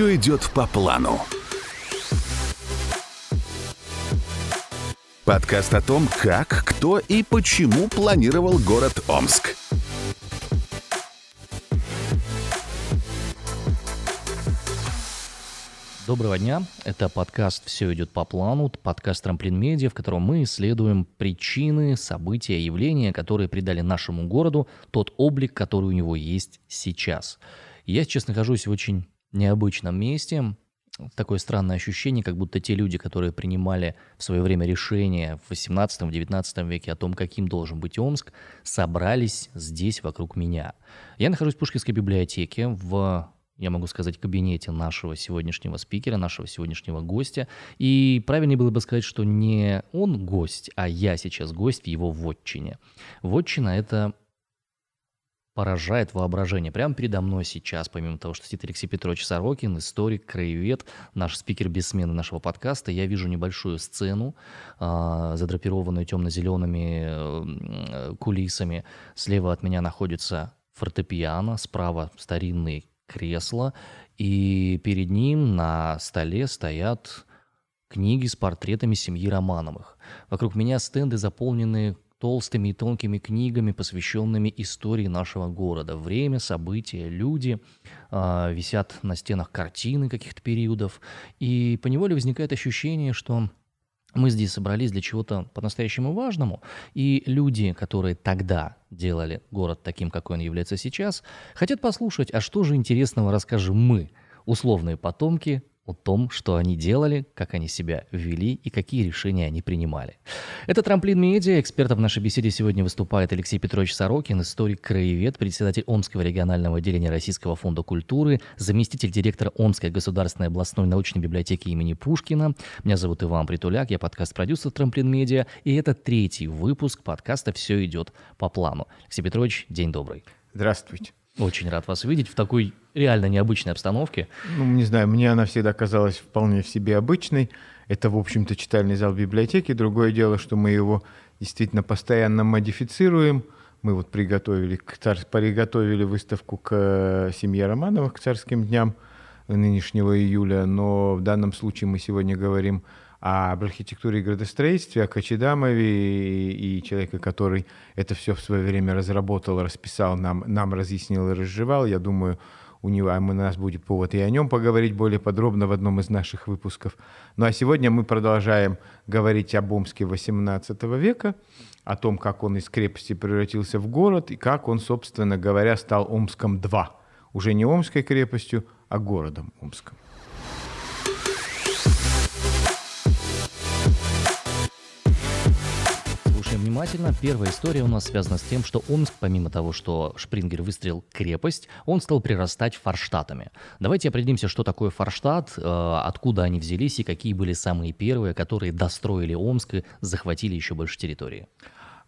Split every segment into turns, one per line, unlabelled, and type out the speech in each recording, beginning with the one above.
Все идет по плану. Подкаст о том, как, кто и почему планировал город Омск.
Доброго дня. Это подкаст «Все идет по плану», подкаст «Трамплин Медиа», в котором мы исследуем причины, события, явления, которые придали нашему городу тот облик, который у него есть сейчас. Я сейчас нахожусь в очень необычном месте, такое странное ощущение, как будто те люди, которые принимали в свое время решения в 18-19 веке о том, каким должен быть Омск, собрались здесь вокруг меня. Я нахожусь в Пушкинской библиотеке в я могу сказать, кабинете нашего сегодняшнего спикера, нашего сегодняшнего гостя. И правильнее было бы сказать, что не он гость, а я сейчас гость в его вотчине. Вотчина – это поражает воображение. Прямо передо мной сейчас, помимо того, что сидит Алексей Петрович Сорокин, историк, краевед, наш спикер без смены нашего подкаста, я вижу небольшую сцену, э, задрапированную темно-зелеными кулисами. Слева от меня находится фортепиано, справа старинный кресло, и перед ним на столе стоят книги с портретами семьи Романовых. Вокруг меня стенды заполнены толстыми и тонкими книгами, посвященными истории нашего города. Время, события, люди. Э, висят на стенах картины каких-то периодов. И поневоле возникает ощущение, что мы здесь собрались для чего-то по-настоящему важному, и люди, которые тогда делали город таким, какой он является сейчас, хотят послушать, а что же интересного расскажем мы, условные потомки о том, что они делали, как они себя вели и какие решения они принимали. Это «Трамплин Медиа». Экспертом в нашей беседе сегодня выступает Алексей Петрович Сорокин, историк-краевед, председатель Омского регионального отделения Российского фонда культуры, заместитель директора Омской государственной областной научной библиотеки имени Пушкина. Меня зовут Иван Притуляк, я подкаст-продюсер «Трамплин Медиа», и это третий выпуск подкаста «Все идет по плану». Алексей Петрович, день добрый.
Здравствуйте.
Очень рад вас видеть в такой реально необычной обстановке.
Ну, не знаю, мне она всегда казалась вполне в себе обычной. Это, в общем-то, читальный зал библиотеки. Другое дело, что мы его действительно постоянно модифицируем. Мы вот приготовили, к цар... приготовили выставку к э, семье Романовых, к царским дням нынешнего июля, но в данном случае мы сегодня говорим а об архитектуре и градостроительстве, о Кочедамове и, человека, который это все в свое время разработал, расписал, нам, нам разъяснил и разжевал, я думаю, у него, а у нас будет повод и о нем поговорить более подробно в одном из наших выпусков. Ну а сегодня мы продолжаем говорить об Омске XVIII века, о том, как он из крепости превратился в город и как он, собственно говоря, стал Омском-2. Уже не Омской крепостью, а городом Омском.
Внимательно. Первая история у нас связана с тем, что Омск, помимо того, что Шпрингер выстрелил крепость, он стал прирастать форштатами. Давайте определимся, что такое форштадт, э, откуда они взялись и какие были самые первые, которые достроили Омск и захватили еще больше территории.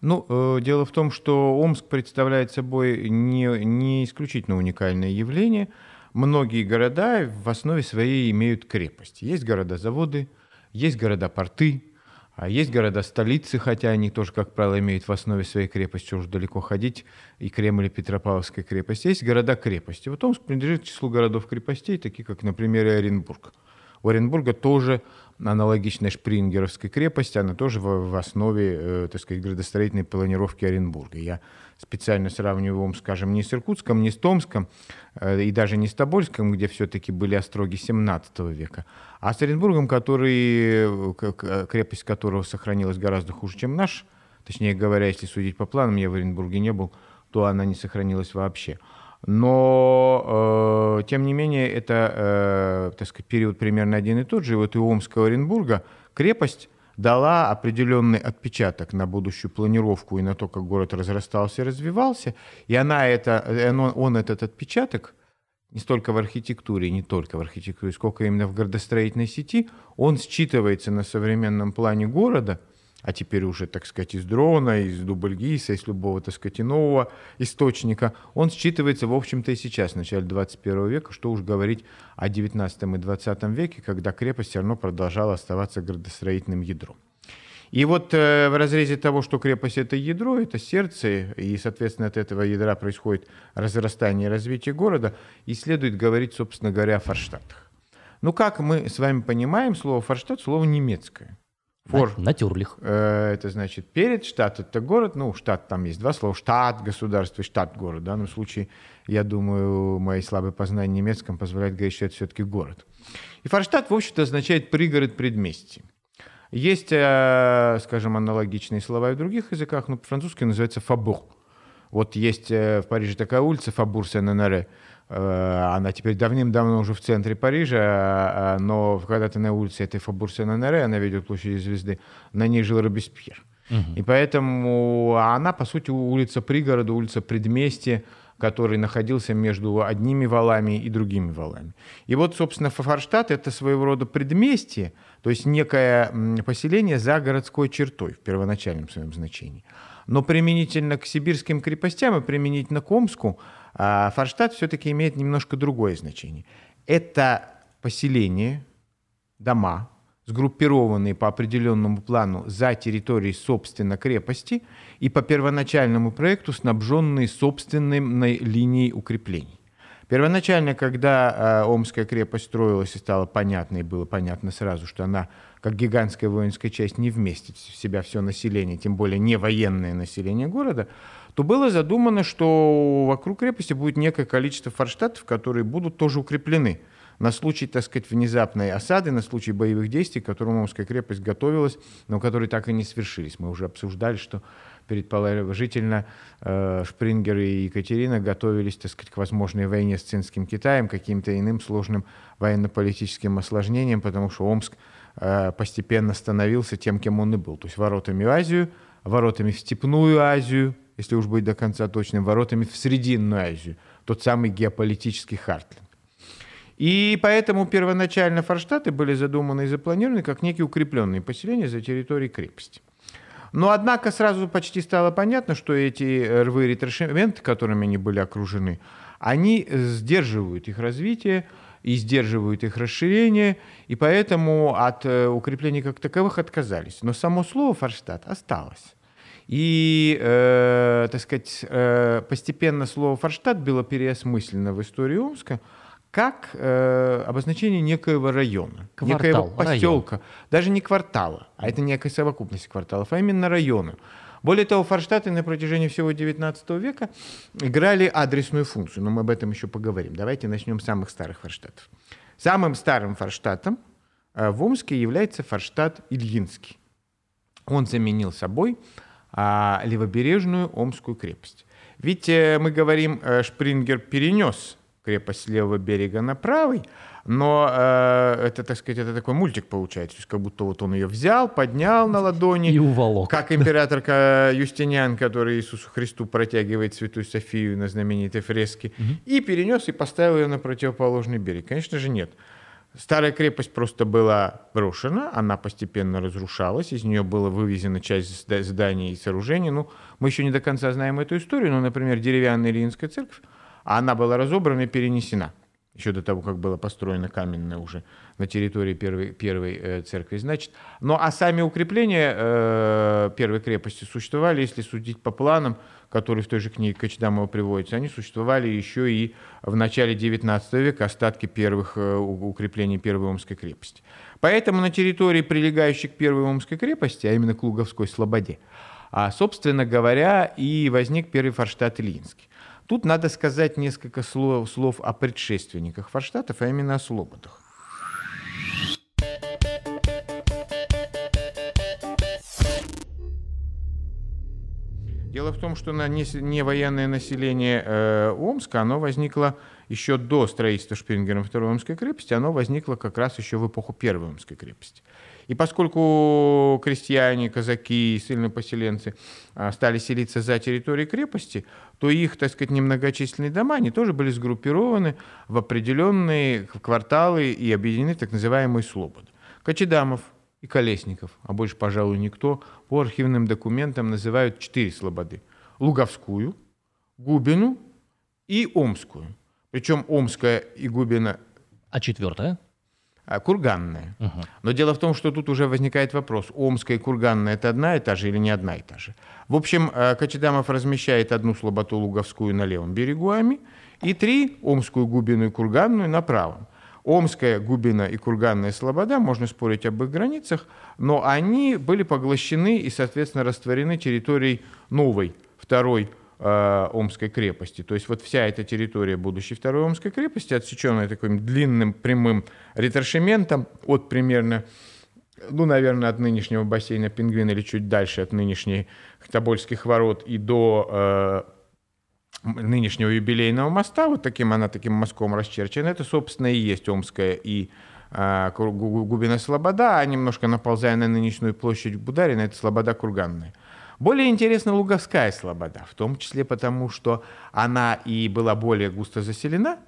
Ну, э, дело в том, что Омск представляет собой не, не исключительно уникальное явление. Многие города в основе своей имеют крепость. Есть города-заводы, есть города-порты, а есть города-столицы, хотя они тоже, как правило, имеют в основе своей крепости, уже далеко ходить, и Кремль, и Петропавловская крепость. Есть города-крепости. Вот Омск принадлежит к числу городов-крепостей, такие как, например, Оренбург. У Оренбурга тоже аналогичная Шпрингеровской крепости, она тоже в, в основе, э, так сказать, градостроительной планировки Оренбурга. Я специально сравниваю скажем, не с Иркутском, не с Томском э, и даже не с Тобольском, где все-таки были остроги 17 века, а с Оренбургом, который, э, крепость которого сохранилась гораздо хуже, чем наш, точнее говоря, если судить по планам, я в Оренбурге не был, то она не сохранилась вообще. Но, э, тем не менее, это, э, так сказать, период примерно один и тот же. И вот и Омского Оренбурга крепость дала определенный отпечаток на будущую планировку и на то, как город разрастался и развивался. И она это, он, он этот отпечаток, не столько в архитектуре, не только в архитектуре, сколько именно в градостроительной сети, он считывается на современном плане города – а теперь уже, так сказать, из дрона, из дубльгиса, из любого, так сказать, нового источника, он считывается, в общем-то, и сейчас, в начале 21 века, что уж говорить о 19 и 20 веке, когда крепость все равно продолжала оставаться градостроительным ядром. И вот э, в разрезе того, что крепость это ядро, это сердце, и, соответственно, от этого ядра происходит разрастание и развитие города, и следует говорить, собственно говоря, о Форштадтах. Ну, как мы с вами понимаем, слово «форштадт» — слово немецкое.
Фор, на, натюрлих.
Э, это значит перед, штат — это город. Ну, штат там есть два слова. Штат — государство штат — город. В данном случае, я думаю, мои слабые познания немецком позволяют говорить, что это все-таки город. И форштадт, в общем-то, означает пригород предместье. Есть, э, скажем, аналогичные слова и в других языках, но по-французски называется «фабур». Вот есть э, в Париже такая улица «Фабур Сен-Анаре», она теперь давным-давно уже в центре Парижа, а, а, но когда ты на улице этой Фабур Сен-Анаре, она ведет площади звезды, на ней жил Робеспьер. Угу. И поэтому она, по сути, улица пригорода, улица предместья, который находился между одними валами и другими валами. И вот, собственно, Фафорштадт — это своего рода предместье, то есть некое поселение за городской чертой в первоначальном своем значении. Но применительно к сибирским крепостям и применительно к Омску — а Форштадт все-таки имеет немножко другое значение. Это поселение, дома, сгруппированные по определенному плану за территорией собственно крепости и по первоначальному проекту снабженные собственной линией укреплений. Первоначально, когда э, Омская крепость строилась и стало понятно, и было понятно сразу, что она, как гигантская воинская часть, не вместит в себя все население, тем более не военное население города, то было задумано, что вокруг крепости будет некое количество форштадтов, которые будут тоже укреплены на случай, так сказать, внезапной осады, на случай боевых действий, к которым Омская крепость готовилась, но которые так и не свершились. Мы уже обсуждали, что перед положительно э, Шпрингер и Екатерина готовились, так сказать, к возможной войне с Цинским Китаем, каким-то иным сложным военно-политическим осложнением, потому что Омск э, постепенно становился тем, кем он и был, то есть воротами в Азию, воротами в Степную Азию, если уж быть до конца точным, воротами в Срединную Азию, тот самый геополитический Хартленд. И поэтому первоначально Форштадты были задуманы и запланированы как некие укрепленные поселения за территорией крепости. Но, однако, сразу почти стало понятно, что эти рвы ретрошементы, которыми они были окружены, они сдерживают их развитие и сдерживают их расширение, и поэтому от э, укреплений как таковых отказались. Но само слово «форштадт» осталось. И, э, так сказать, э, постепенно слово «форштадт» было переосмыслено в истории Омска как э, обозначение некоего района, Квартал, некоего поселка, район. даже не квартала, а это некая совокупность кварталов, а именно района. Более того, форштадты на протяжении всего XIX века играли адресную функцию, но мы об этом еще поговорим. Давайте начнем с самых старых форштадтов. Самым старым форштадтом э, в Омске является форштадт Ильинский. Он заменил собой а, левобережную Омскую крепость. Ведь э, мы говорим, э, Шпрингер перенес крепость с левого берега на правый, но э, это, так сказать, это такой мультик получается, то есть как будто вот он ее взял, поднял на ладони.
И уволок.
Как император Юстиниан, который Иисусу Христу протягивает Святую Софию на знаменитой фреске, угу. и перенес и поставил ее на противоположный берег. Конечно же, нет. Старая крепость просто была брошена, она постепенно разрушалась, из нее была вывезена часть зданий и сооружений. Ну, мы еще не до конца знаем эту историю, но, например, деревянная Ильинская церковь, она была разобрана и перенесена еще до того, как была построена каменная уже на территории первой, первой э, церкви. Значит, ну а сами укрепления э, первой крепости существовали, если судить по планам, которые в той же книге Кочдамова приводятся, они существовали еще и в начале XIX века, остатки первых э, укреплений Первой Омской крепости. Поэтому на территории, прилегающей к Первой Омской крепости, а именно к Луговской Слободе, а, собственно говоря, и возник первый форштадт Ильинский. Тут надо сказать несколько слов, слов о предшественниках форштадтов, а именно о слободах. Дело в том, что на военное население э, Омска, оно возникло еще до строительства Шпрингером Второй Омской крепости, оно возникло как раз еще в эпоху Первой Омской крепости. И поскольку крестьяне, казаки и сильные поселенцы а, стали селиться за территорией крепости, то их, так сказать, немногочисленные дома, они тоже были сгруппированы в определенные кварталы и объединены в так называемые слободы. Кочедамов, и Колесников, а больше, пожалуй, никто, по архивным документам называют четыре слободы. Луговскую, Губину и Омскую. Причем Омская и Губина...
А четвертая?
А, курганная. Угу. Но дело в том, что тут уже возникает вопрос, Омская и Курганная это одна и та же или не одна и та же. В общем, э, Кочедамов размещает одну слоботу Луговскую на левом берегу Ами и три, Омскую, Губину и Курганную, на правом. Омская, Губина и Курганная Слобода, можно спорить об их границах, но они были поглощены и, соответственно, растворены территорией новой, второй э, Омской крепости. То есть вот вся эта территория будущей второй Омской крепости, отсеченная таким длинным прямым ретраншементом от примерно ну, наверное, от нынешнего бассейна Пингвин или чуть дальше от нынешних Тобольских ворот и до э, нынешнего юбилейного моста, вот таким она таким мазком расчерчена, это, собственно, и есть Омская и э, Губина Слобода, а немножко наползая на нынешнюю площадь Бударина, это Слобода Курганная. Более интересна Луговская Слобода, в том числе потому, что она и была более густо заселена,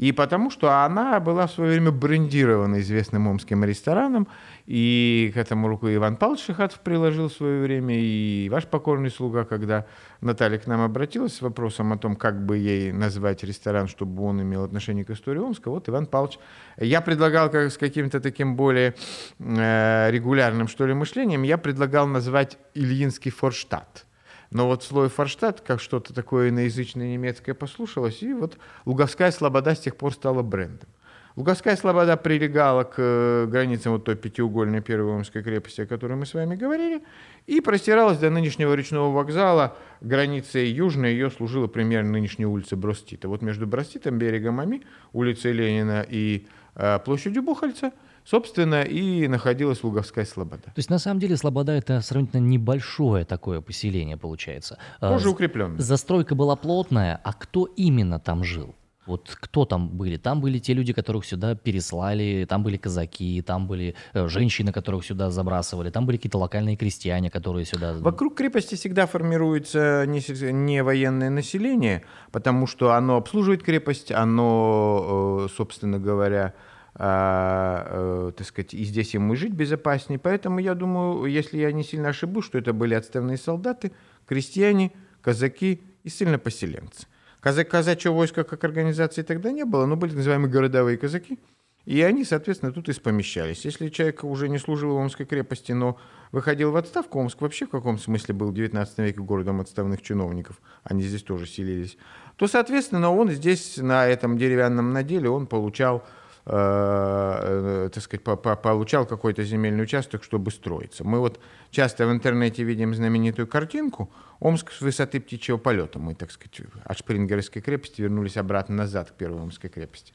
и потому что она была в свое время брендирована известным омским рестораном, и к этому руку Иван Павлович Шихатов приложил в свое время, и ваш покорный слуга, когда Наталья к нам обратилась с вопросом о том, как бы ей назвать ресторан, чтобы он имел отношение к истории Омска, вот Иван Павлович, я предлагал как, с каким-то таким более э, регулярным, что ли, мышлением, я предлагал назвать Ильинский Форштадт. Но вот слово Форштадт, как что-то такое иноязычное немецкое послушалось, и вот Луговская слобода с тех пор стала брендом. Луговская слобода прилегала к э, границам вот той пятиугольной первой Омской крепости, о которой мы с вами говорили, и простиралась до нынешнего речного вокзала. Границей южной ее служила примерно нынешняя улица Бростита. Вот между Броститом, берегом Ами, улицей Ленина и э, площадью Бухальца – собственно, и находилась Луговская Слобода.
То есть, на самом деле, Слобода – это сравнительно небольшое такое поселение, получается.
Тоже а, укрепленное.
Застройка была плотная, а кто именно там жил? Вот кто там были? Там были те люди, которых сюда переслали, там были казаки, там были э, женщины, которых сюда забрасывали, там были какие-то локальные крестьяне, которые сюда...
Вокруг крепости всегда формируется не, не военное население, потому что оно обслуживает крепость, оно, э, собственно говоря, а, э, так сказать, и здесь ему жить безопаснее. Поэтому я думаю, если я не сильно ошибусь, что это были отставные солдаты, крестьяне, казаки и сильно поселенцы. Казак, казачьего войска как организации тогда не было, но были так называемые городовые казаки, и они, соответственно, тут и помещались. Если человек уже не служил в Омской крепости, но выходил в отставку, Омск вообще в каком смысле был в 19 веке городом отставных чиновников, они здесь тоже селились, то, соответственно, он здесь, на этом деревянном наделе, он получал так сказать, по -по получал какой-то земельный участок, чтобы строиться. Мы вот часто в интернете видим знаменитую картинку Омск с высоты птичьего полета. Мы, так сказать, от Шпрингерской крепости вернулись обратно назад к первой Омской крепости.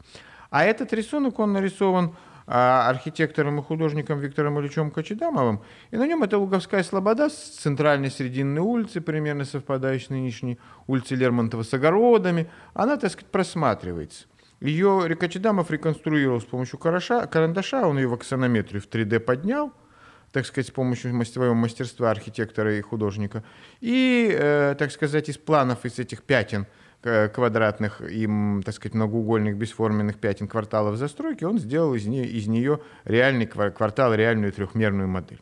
А этот рисунок, он нарисован а, архитектором и художником Виктором Ильичем Кочедамовым, и на нем это Луговская слобода с центральной Срединной улицы, примерно совпадающей с нынешней улицей Лермонтова с огородами. Она, так сказать, просматривается. Ее Рикачедамов реконструировал с помощью караша, карандаша, он ее в аксонометрию в 3D поднял, так сказать, с помощью своего мастерства архитектора и художника. И, э, так сказать, из планов, из этих пятен э, квадратных и, так сказать, многоугольных бесформенных пятен кварталов застройки, он сделал из нее, из нее реальный квартал, реальную трехмерную модель.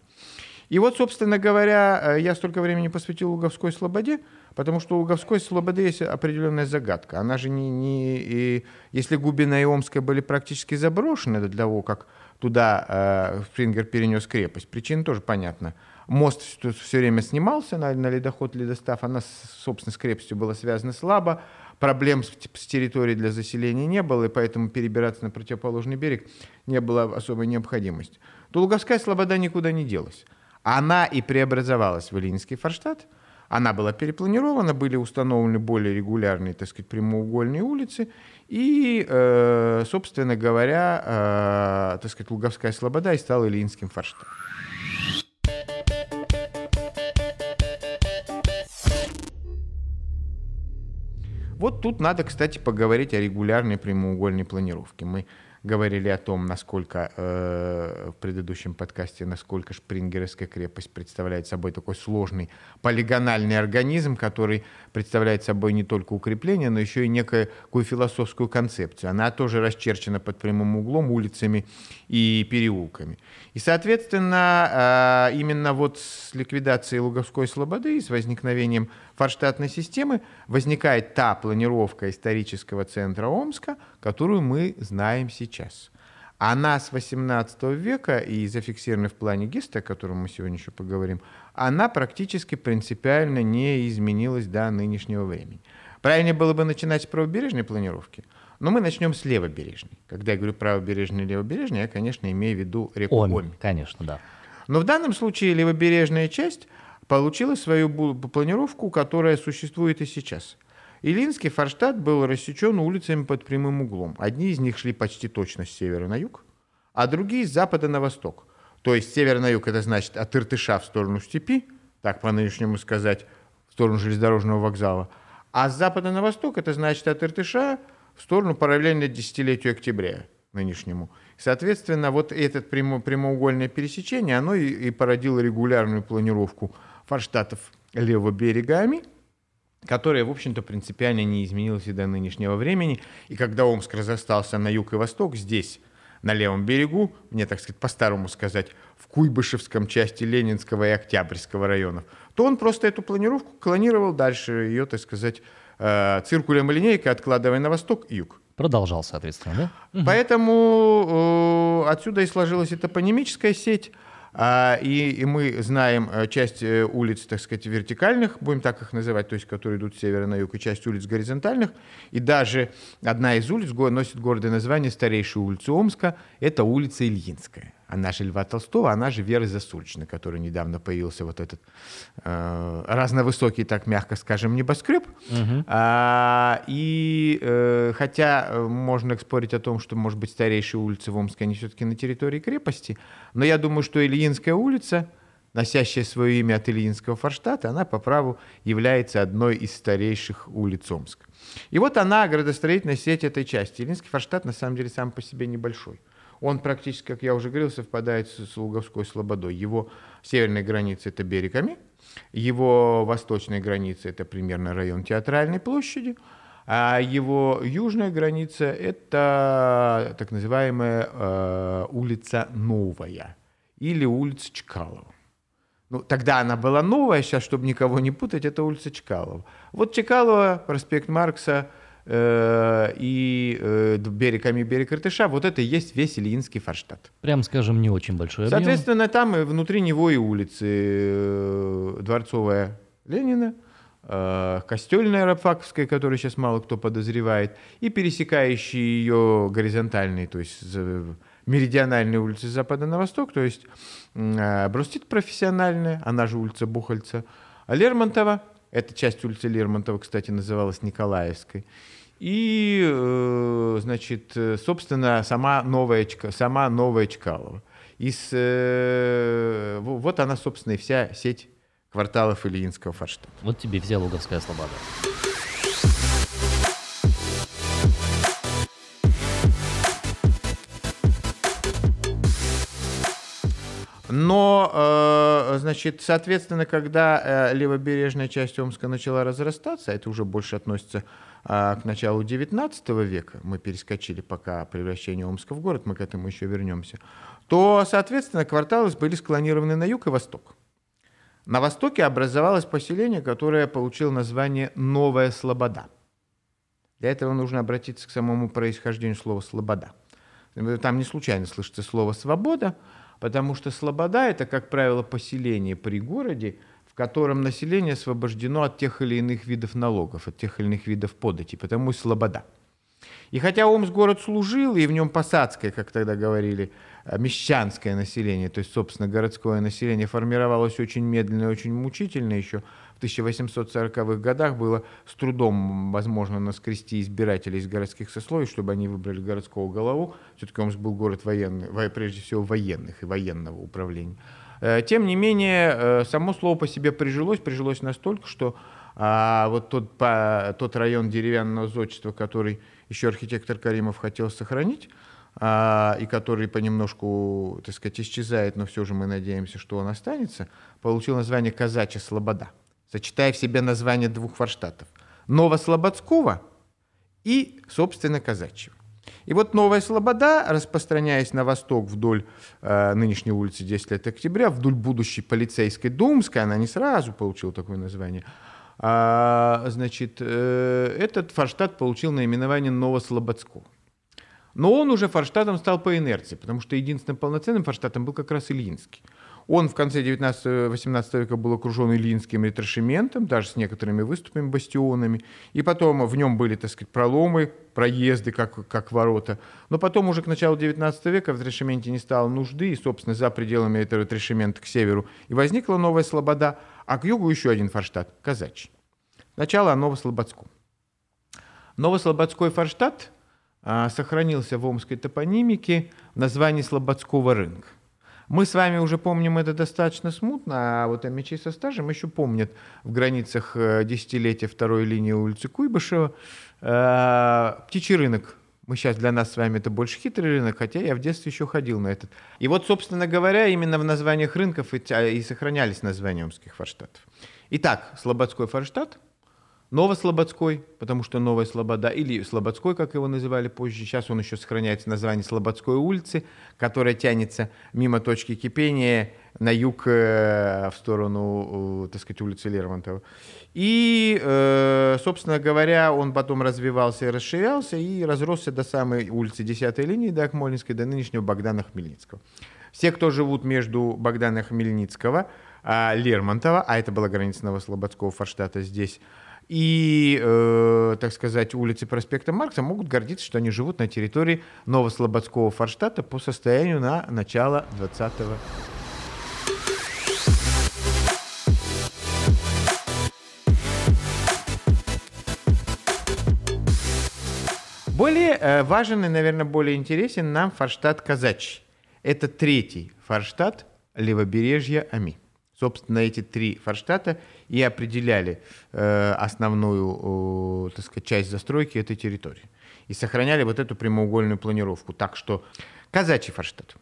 И вот, собственно говоря, э, я столько времени посвятил Луговской слободе, потому что у Луговской слободы есть определенная загадка. Она же не... не и, если Губина и Омская были практически заброшены до того, как туда э, Спрингер перенес крепость, причина тоже понятна. Мост все, время снимался на, на ледоход Ледостав, она, собственно, с крепостью была связана слабо, проблем с, с территорией для заселения не было, и поэтому перебираться на противоположный берег не было особой необходимости. То Луговская слобода никуда не делась. Она и преобразовалась в Ильинский Форштадт. Она была перепланирована, были установлены более регулярные, так сказать, прямоугольные улицы. И, э, собственно говоря, э, так сказать, Луговская Слобода и стала Ильинским Форштадтом. Вот тут надо, кстати, поговорить о регулярной прямоугольной планировке. Мы говорили о том, насколько э, в предыдущем подкасте, насколько Шпрингеровская крепость представляет собой такой сложный полигональный организм, который представляет собой не только укрепление, но еще и некую философскую концепцию. Она тоже расчерчена под прямым углом улицами и переулками. И, соответственно, э, именно вот с ликвидацией Луговской слободы и с возникновением форштадтной системы возникает та планировка исторического центра Омска, которую мы знаем сейчас. Она с 18 века и зафиксирована в плане Геста, о котором мы сегодня еще поговорим, она практически принципиально не изменилась до нынешнего времени. Правильнее было бы начинать с правобережной планировки, Но мы начнем с левобережной. Когда я говорю правобережный и левобережный, я, конечно, имею в виду реку Омь. Омь.
Конечно, да.
Но в данном случае левобережная часть получила свою планировку, которая существует и сейчас. Илинский Форштадт был рассечен улицами под прямым углом. Одни из них шли почти точно с севера на юг, а другие с запада на восток. То есть север на юг – это значит от Иртыша в сторону степи, так по-нынешнему сказать, в сторону железнодорожного вокзала. А с запада на восток – это значит от Иртыша в сторону параллельно десятилетию октября нынешнему. Соответственно, вот это прямо, прямоугольное пересечение, оно и, и породило регулярную планировку форштатов левого берега Ами, которая, в общем-то, принципиально не изменилась и до нынешнего времени. И когда Омск разостался на юг и восток, здесь, на левом берегу, мне, так сказать, по-старому сказать, в Куйбышевском части Ленинского и Октябрьского районов, то он просто эту планировку клонировал дальше, ее, так сказать, э, циркулем и линейкой, откладывая на восток и юг.
Продолжал, соответственно,
да? Поэтому э, отсюда и сложилась эта панемическая сеть, и, и мы знаем э, часть э, улиц, так сказать, вертикальных, будем так их называть, то есть которые идут с севера на юг, и часть улиц горизонтальных. И даже одна из улиц носит гордое название старейшей улицы Омска, это улица Ильинская она же Льва Толстого, она же Вера Засульчина, который недавно появился вот этот э, разновысокий, так мягко скажем, небоскреб. Угу. А, и э, хотя э, можно спорить о том, что, может быть, старейшие улицы в Омске, они все-таки на территории крепости, но я думаю, что Ильинская улица, носящая свое имя от Ильинского форштата, она по праву является одной из старейших улиц Омска. И вот она, градостроительная сеть этой части. Ильинский форштадт на самом деле сам по себе небольшой. Он практически, как я уже говорил, совпадает с Луговской слободой. Его северная граница – это берег Ами, его восточная граница – это примерно район Театральной площади, а его южная граница – это так называемая э, улица Новая или улица Чкалова. Ну, тогда она была новая, сейчас, чтобы никого не путать, это улица Чкалова. Вот Чкалова, проспект Маркса – и э, берег Ами, берег Иртыша, вот это и есть весь Ильинский Форштадт.
Прям, скажем, не очень большой объем.
Соответственно, там и внутри него и улицы э, Дворцовая Ленина, Костельная Рабфаковская, которую сейчас мало кто подозревает, и пересекающие ее горизонтальные, то есть меридиональные улицы с запада на восток, то есть Брустит профессиональная, она же улица Бухальца, Лермонтова, эта часть улицы Лермонтова, кстати, называлась Николаевской. И, э, значит, собственно, сама новая, сама новая Чкалова. И с, э, вот она, собственно, и вся сеть кварталов Ильинского форштадта.
Вот тебе вся Луговская слобода.
Но, э, значит, соответственно, когда э, левобережная часть Омска начала разрастаться, это уже больше относится э, к началу XIX века, мы перескочили пока превращение Омска в город, мы к этому еще вернемся, то, соответственно, кварталы были склонированы на юг и восток. На востоке образовалось поселение, которое получило название Новая Слобода. Для этого нужно обратиться к самому происхождению слова «слобода». Там не случайно слышится слово «свобода», Потому что слобода – это, как правило, поселение при городе, в котором население освобождено от тех или иных видов налогов, от тех или иных видов подати, потому и слобода. И хотя Омск город служил, и в нем посадское, как тогда говорили, Э, мещанское население, то есть, собственно, городское население формировалось очень медленно и очень мучительно еще. В 1840-х годах было с трудом возможно наскрести избирателей из городских сословий, чтобы они выбрали городского голову. Все-таки Омск был город военный, прежде всего военных и военного управления. Э, тем не менее, э, само слово по себе прижилось, прижилось настолько, что а вот тот, по, тот район деревянного зодчества, который еще архитектор Каримов хотел сохранить, а, и который понемножку, так сказать, исчезает, но все же мы надеемся, что он останется, получил название «Казачья Слобода», сочетая в себе название двух форштатов – Новослободского и, собственно, Казачьего. И вот Новая Слобода, распространяясь на восток вдоль э, нынешней улицы 10 лет октября, вдоль будущей полицейской Думской, она не сразу получила такое название, а, значит, э, этот форштадт получил наименование Новослободского. Но он уже форштатом стал по инерции, потому что единственным полноценным форштатом был как раз Ильинский. Он в конце 19-18 века был окружен Илинским ретрошементом, даже с некоторыми выступами, бастионами. И потом в нем были, так сказать, проломы, проезды, как, как ворота. Но потом уже к началу 19 века в ретрошементе не стало нужды, и, собственно, за пределами этого ретрошемента к северу и возникла Новая Слобода, а к югу еще один форштадт – Казачий. Начало о Новослободском. Новослободской форштадт а, сохранился в омской топонимике в названии Слободского рынка. Мы с вами уже помним это достаточно смутно, а вот мечи со стажем еще помнят в границах э, десятилетия второй линии улицы Куйбышева. Э, птичий рынок. Мы сейчас для нас с вами это больше хитрый рынок, хотя я в детстве еще ходил на этот. И вот, собственно говоря, именно в названиях рынков и, сохранялись названия омских форштадтов. Итак, Слободской форштадт – Новослободской, потому что Новая Слобода, или Слободской, как его называли позже. Сейчас он еще сохраняется название Слободской улицы, которая тянется мимо точки кипения на юг э, в сторону, э, так сказать, улицы Лермонтова. И, э, собственно говоря, он потом развивался и расширялся, и разросся до самой улицы 10 линии, до Акмолинской, до нынешнего Богдана Хмельницкого. Все, кто живут между Богдана Хмельницкого, а Лермонтова, а это была граница Новослободского форштата здесь, и, э, так сказать, улицы проспекта Маркса могут гордиться, что они живут на территории Новослободского форштата по состоянию на начало 20 -го. Более э, важен и, наверное, более интересен нам форштадт Казачий. Это третий форштадт левобережья Ами. Собственно, эти три форштата и определяли э, основную, э, так сказать, часть застройки этой территории. И сохраняли вот эту прямоугольную планировку. Так что казачий форштадт.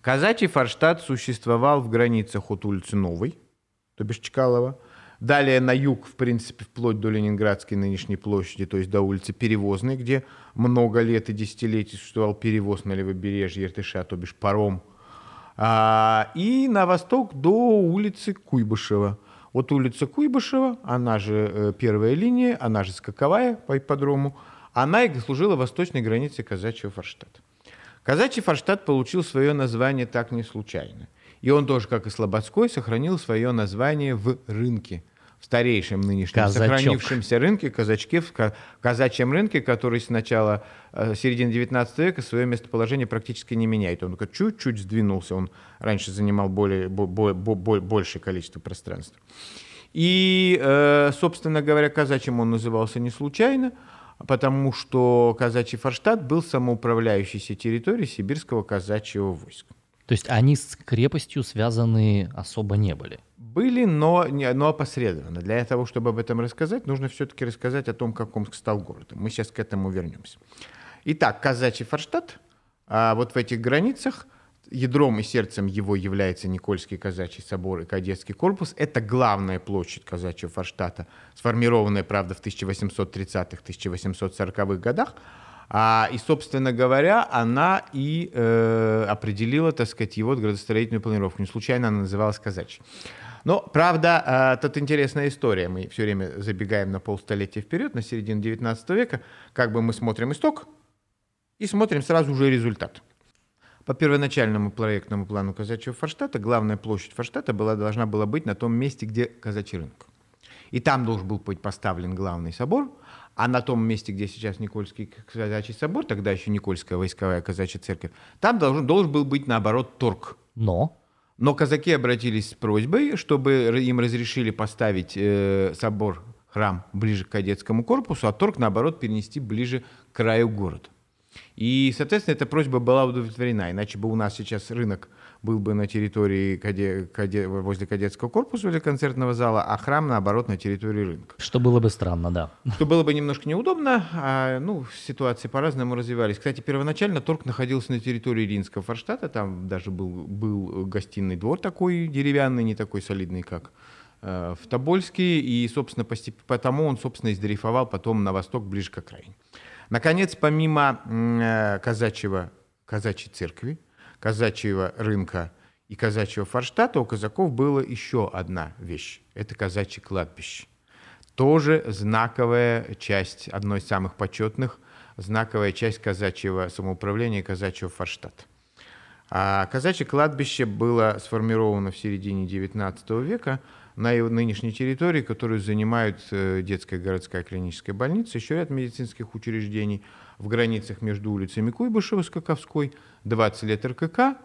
Казачий форштадт существовал в границах от улицы Новой, то бишь Чкалова, Далее на юг, в принципе, вплоть до Ленинградской нынешней площади, то есть до улицы Перевозной, где много лет и десятилетий существовал перевоз на левобережье Иртыша, то бишь паром – а, и на восток до улицы Куйбышева. Вот улица Куйбышева, она же э, первая линия, она же скаковая по ипподрому, она и служила восточной границей казачьего форштадта. Казачий форштадт получил свое название так не случайно. И он тоже, как и Слободской, сохранил свое название в рынке – старейшем нынешнем Казачок. сохранившемся рынке, казачке, в казачьем рынке, который с начала э, середины 19 века свое местоположение практически не меняет. Он только чуть-чуть сдвинулся, он раньше занимал более, более, более, большее количество пространства. И, э, собственно говоря, казачьим он назывался не случайно, потому что казачий форштадт был самоуправляющейся территорией сибирского казачьего войска.
То есть они с крепостью связаны особо не были?
Были, но, но опосредованно. Для того, чтобы об этом рассказать, нужно все-таки рассказать о том, как Омск стал городом. Мы сейчас к этому вернемся. Итак, казачий Форштадт, а вот в этих границах ядром и сердцем его является Никольский казачий собор и кадетский корпус. Это главная площадь казачьего Форштадта, сформированная, правда, в 1830-1840-х годах, а, и, собственно говоря, она и э, определила, так сказать, его градостроительную планировку. Не случайно она называлась казачьей. Но, правда, э, тут интересная история. Мы все время забегаем на полстолетия вперед, на середину 19 века. Как бы мы смотрим исток и смотрим сразу уже результат. По первоначальному проектному плану казачьего Форштата главная площадь Форштата была, должна была быть на том месте, где казачий рынок. И там должен был быть поставлен главный собор, а на том месте, где сейчас Никольский казачий собор, тогда еще Никольская войсковая казачья церковь, там должен, должен был быть, наоборот, торг.
Но?
Но казаки обратились с просьбой, чтобы им разрешили поставить э, собор, храм ближе к кадетскому корпусу, а торг, наоборот, перенести ближе к краю города. И, соответственно, эта просьба была удовлетворена, иначе бы у нас сейчас рынок был бы на территории каде, каде, возле кадетского корпуса или концертного зала, а храм, наоборот, на территории рынка.
Что было бы странно, да.
Что было бы немножко неудобно, а, ну, ситуации по-разному развивались. Кстати, первоначально торг находился на территории Ринского форштата, там даже был, был гостиный двор такой деревянный, не такой солидный, как э, в Тобольске, и, собственно, постеп... потому он, собственно, издрейфовал потом на восток, ближе к окраине. Наконец, помимо э, казачьего, казачьей церкви, казачьего рынка и казачьего форштата у казаков была еще одна вещь. Это казачье кладбище. Тоже знаковая часть, одной из самых почетных, знаковая часть казачьего самоуправления казачьего форштата. А казачье кладбище было сформировано в середине XIX века на его нынешней территории, которую занимают э, детская городская клиническая больница, еще ряд медицинских учреждений в границах между улицами Куйбышева с Каковской, 20 лет РКК,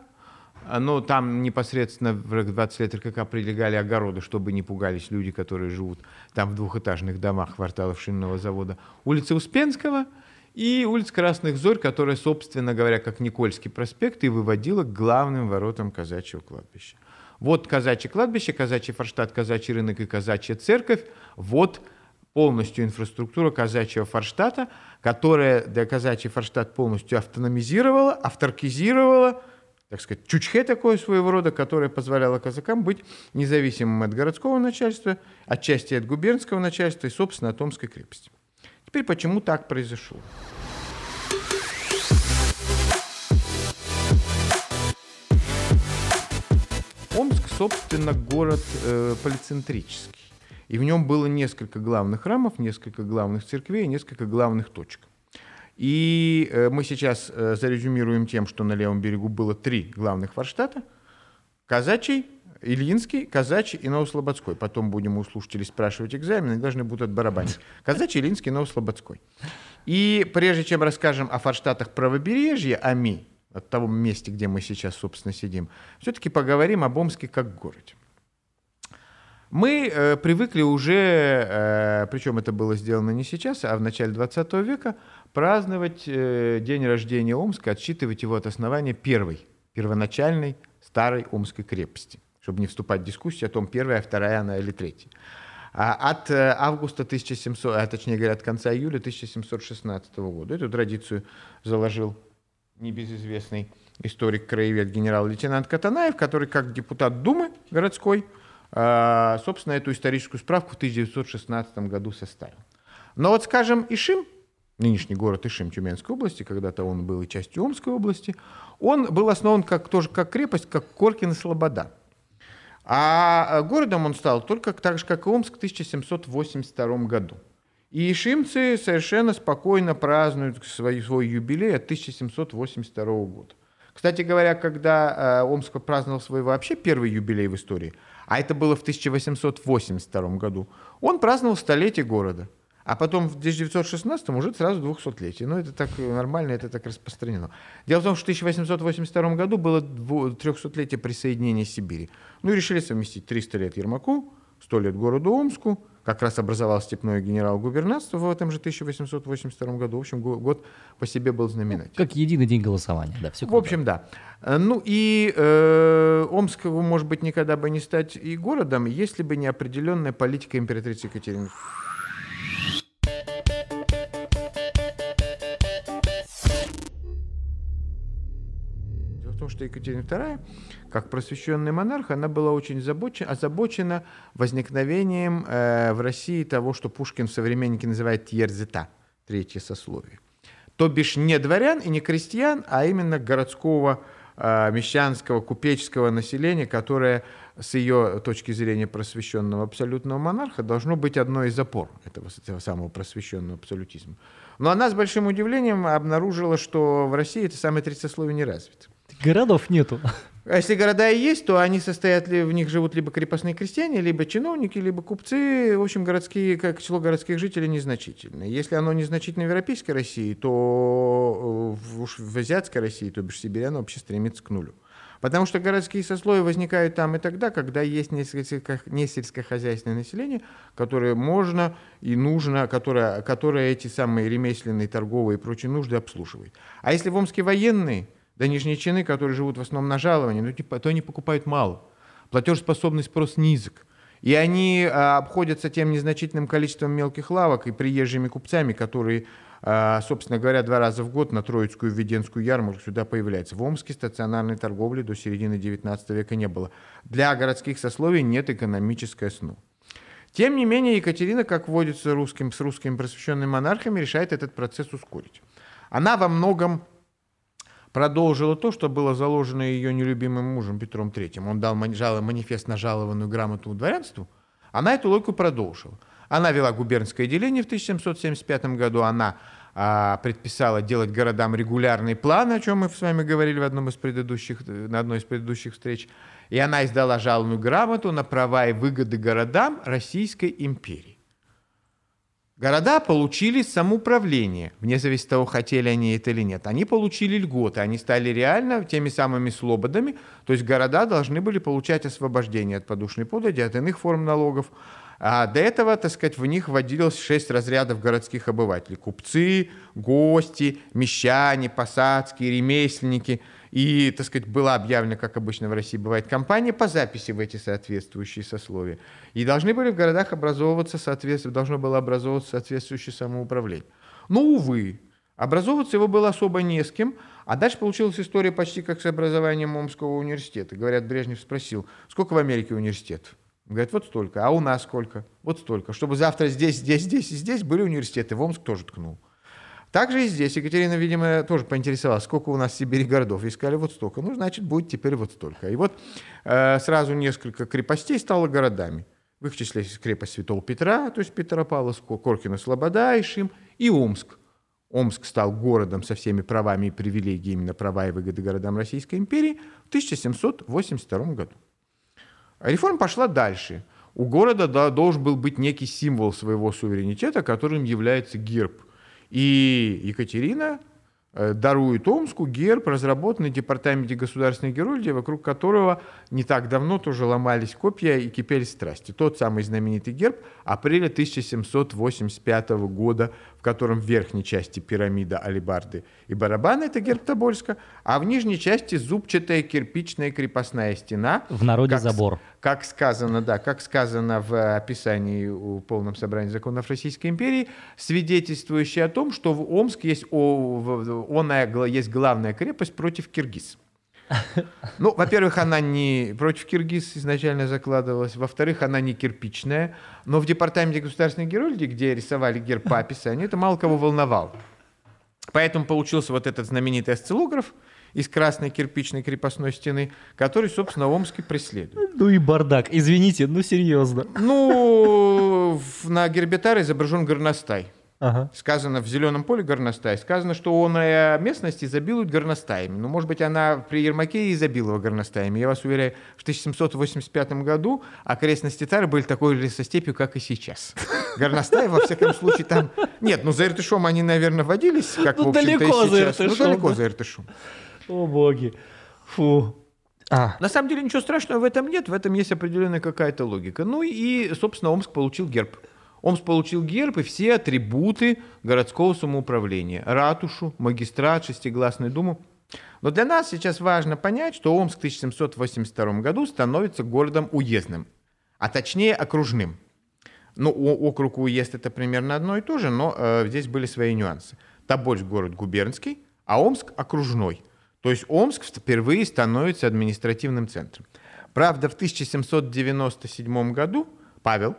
но там непосредственно в 20 лет РКК прилегали огороды, чтобы не пугались люди, которые живут там в двухэтажных домах кварталов шинного завода. Улица Успенского и улица Красных Зорь, которая, собственно говоря, как Никольский проспект, и выводила к главным воротам казачьего кладбища. Вот казачье кладбище, казачий форштадт, казачий рынок и казачья церковь. Вот полностью инфраструктура казачьего форштата, которая для казачий форштадт полностью автономизировала, авторкизировала, так сказать, чучхе такое своего рода, которое позволяло казакам быть независимым от городского начальства, отчасти от губернского начальства и, собственно, от Омской крепости. Теперь почему так произошло? Омск, собственно, город э, полицентрический. И в нем было несколько главных храмов, несколько главных церквей, несколько главных точек. И э, мы сейчас э, зарезюмируем тем, что на левом берегу было три главных форштата. Казачий, Ильинский, Казачий и Новослободской. Потом будем у слушателей спрашивать экзамены, должны будут отбарабанить. Казачий, Ильинский, Новослободской. И прежде чем расскажем о форштатах правобережья, о МИ, от того месте, где мы сейчас, собственно, сидим, все-таки поговорим об Омске как городе. Мы э, привыкли уже, э, причем это было сделано не сейчас, а в начале 20 века, праздновать э, день рождения Омска, отсчитывать его от основания первой, первоначальной старой Омской крепости, чтобы не вступать в дискуссию о том, первая, а вторая она или третья. А от э, августа 1700, а точнее говоря, от конца июля 1716 года. Эту традицию заложил небезызвестный историк-краевед генерал-лейтенант Катанаев, который как депутат Думы городской, собственно, эту историческую справку в 1916 году составил. Но вот, скажем, Ишим, нынешний город Ишим Тюменской области, когда-то он был и частью Омской области, он был основан как, тоже как крепость, как Коркин и Слобода. А городом он стал только так же, как и Омск в 1782 году. И ишимцы совершенно спокойно празднуют свой, свой юбилей от 1782 года. Кстати говоря, когда э, Омск праздновал свой вообще первый юбилей в истории, а это было в 1882 году, он праздновал столетие города. А потом в 1916 уже сразу 200-летие. Ну, это так нормально, это так распространено. Дело в том, что в 1882 году было 300-летие присоединения Сибири. Ну и решили совместить 300 лет Ермаку, 100 лет городу Омску, как раз образовал степное генерал-губернатство в этом же 1882 году. В общем, год по себе был знаменатель.
Как единый день голосования, да, все
В общем, да. Ну и э, Омск, может быть, никогда бы не стать и городом, если бы не определенная политика императрицы Екатерины. что Екатерина II, как просвещенный монарх, она была очень озабочена, озабочена возникновением э, в России того, что Пушкин в «Современнике» называет «тьерзета», третье сословие. То бишь не дворян и не крестьян, а именно городского, э, мещанского, купеческого населения, которое с ее точки зрения просвещенного абсолютного монарха должно быть одной из опор этого, этого самого просвещенного абсолютизма. Но она с большим удивлением обнаружила, что в России это самое третье сословие не развито.
Городов нету.
А если города и есть, то они состоят, в них живут либо крепостные крестьяне, либо чиновники, либо купцы. В общем, городские, как число городских жителей незначительно. Если оно незначительно в Европейской России, то э, уж в Азиатской России, то бишь Сибирь, оно вообще стремится к нулю. Потому что городские сословия возникают там и тогда, когда есть не сельскохозяйственное население, которое можно и нужно, которое, которое эти самые ремесленные, торговые и прочие нужды обслуживает. А если в Омске военные – да нижние чины, которые живут в основном на жаловании, ну, типа, то они покупают мало. Платежеспособный спрос низок. И они а, обходятся тем незначительным количеством мелких лавок и приезжими купцами, которые, а, собственно говоря, два раза в год на Троицкую Введенскую ярмарку сюда появляются. В Омске стационарной торговли до середины XIX века не было. Для городских сословий нет экономической основы. Тем не менее, Екатерина, как водится русским, с русскими просвещенными монархами, решает этот процесс ускорить. Она во многом продолжила то, что было заложено ее нелюбимым мужем Петром III. Он дал манифест на жалованную грамоту дворянству, она эту логику продолжила. Она вела губернское деление в 1775 году, она а, предписала делать городам регулярный план, о чем мы с вами говорили в одном из предыдущих, на одной из предыдущих встреч. И она издала жалобную грамоту на права и выгоды городам Российской империи. Города получили самоуправление, вне зависимости от того, хотели они это или нет. Они получили льготы, они стали реально теми самыми слободами, то есть города должны были получать освобождение от подушной подати, от иных форм налогов. А до этого, так сказать, в них вводилось шесть разрядов городских обывателей. Купцы, гости, мещане, посадские, ремесленники – и, так сказать, была объявлена, как обычно в России бывает, компания по записи в эти соответствующие сословия. И должны были в городах образовываться, соответственно, должно было образовываться соответствующее самоуправление. Но, увы, образовываться его было особо не с кем, а дальше получилась история почти как с образованием Омского университета. Говорят, Брежнев спросил, сколько в Америке университетов? Говорят, вот столько. А у нас сколько? Вот столько. Чтобы завтра здесь, здесь, здесь и здесь были университеты. В Омск тоже ткнул. Также и здесь Екатерина, видимо, тоже поинтересовалась, сколько у нас в Сибири городов. И сказали, вот столько. Ну, значит, будет теперь вот столько. И вот э, сразу несколько крепостей стало городами. В их числе крепость Святого Петра, то есть Петропавловск, Коркина, Слобода, Ишим и Омск. Омск стал городом со всеми правами и привилегиями на права и выгоды городам Российской империи в 1782 году. Реформа пошла дальше. У города да, должен был быть некий символ своего суверенитета, которым является герб – и Екатерина э, дарует Омску герб, разработанный Департаменте государственной герольдии, вокруг которого не так давно тоже ломались копья и кипели страсти. Тот самый знаменитый герб апреля 1785 года, в котором в верхней части пирамида алибарды и барабаны, это герб Тобольска, а в нижней части зубчатая кирпичная крепостная стена.
В народе
как,
забор.
Как сказано, да, как сказано в описании у полном собрании законов Российской империи, свидетельствующее о том, что в Омск есть, о, оная, есть главная крепость против киргиз. Ну, во-первых, она не против киргиз изначально закладывалась. Во-вторых, она не кирпичная. Но в департаменте государственной герольдии, где рисовали герб по описанию, это мало кого волновало. Поэтому получился вот этот знаменитый осциллограф из красной кирпичной крепостной стены, который, собственно, Омский преследует.
Ну и бардак. Извините, ну серьезно.
Ну, на гербетаре изображен горностай.
Ага.
Сказано в зеленом поле горностай. Сказано, что он местность изобилует горностаями. Ну, может быть, она при Ермаке изобиловала горностаями. Я вас уверяю, в 1785 году окрестности Тары были такой лесостепью, как и сейчас. Горностаи, во всяком случае, там... Нет, ну за Иртышом они, наверное, водились, как,
ну,
в общем-то, и сейчас.
За
ну, далеко
да.
за Иртышом.
О, боги. Фу. А.
На самом деле ничего страшного в этом нет, в этом есть определенная какая-то логика. Ну и, собственно, Омск получил герб. Омск получил герб и все атрибуты городского самоуправления. Ратушу, магистрат, шестигласную думу. Но для нас сейчас важно понять, что Омск в 1782 году становится городом уездным, а точнее окружным. Ну, округ и уезд это примерно одно и то же, но э, здесь были свои нюансы. Тобольск город губернский, а Омск окружной. То есть Омск впервые становится административным центром. Правда, в 1797 году Павел,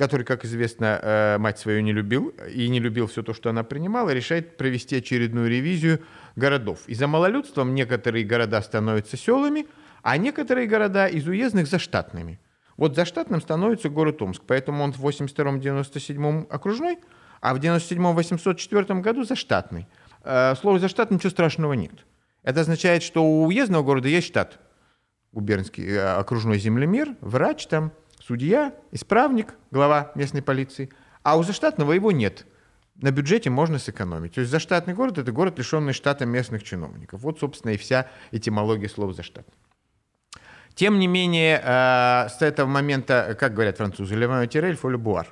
который, как известно, э, мать свою не любил и не любил все то, что она принимала, решает провести очередную ревизию городов. И за малолюдством некоторые города становятся селами, а некоторые города из уездных заштатными. Вот заштатным становится город Омск, поэтому он в 82-97 окружной, а в 97-804 году заштатный. Э, слово заштат ничего страшного нет. Это означает, что у уездного города есть штат, губернский э, окружной землемер, врач там, судья, исправник, глава местной полиции, а у заштатного его нет. На бюджете можно сэкономить. То есть заштатный город – это город, лишенный штата местных чиновников. Вот, собственно, и вся этимология слова «заштат». Тем не менее, э, с этого момента, как говорят французы, «le тирель фоль буар».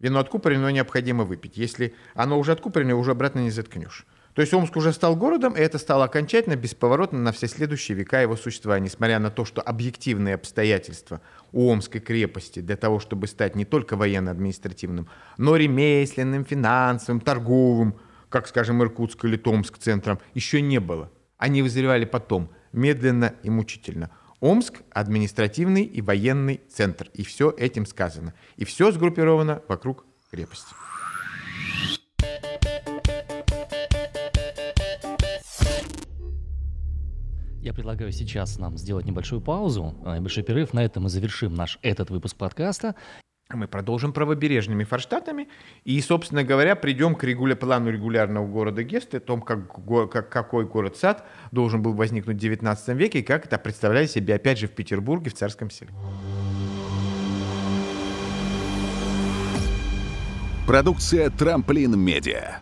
Вино откупорено, необходимо выпить. Если оно уже откупорено, уже обратно не заткнешь. То есть Омск уже стал городом, и это стало окончательно бесповоротно на все следующие века его существования, несмотря на то, что объективные обстоятельства у Омской крепости для того, чтобы стать не только военно-административным, но ремесленным, финансовым, торговым, как, скажем, Иркутск или Томск центром, еще не было. Они вызревали потом, медленно и мучительно. Омск – административный и военный центр, и все этим сказано. И все сгруппировано вокруг крепости.
Я предлагаю сейчас нам сделать небольшую паузу, э, небольшой перерыв. На этом мы завершим наш этот выпуск подкаста.
мы продолжим правобережными форштатами и, собственно говоря, придем к регуля... плану регулярного города Гесты, о том, как, как, какой город-сад должен был возникнуть в 19 веке и как это представляли себе, опять же, в Петербурге, в Царском селе.
Продукция «Трамплин Медиа».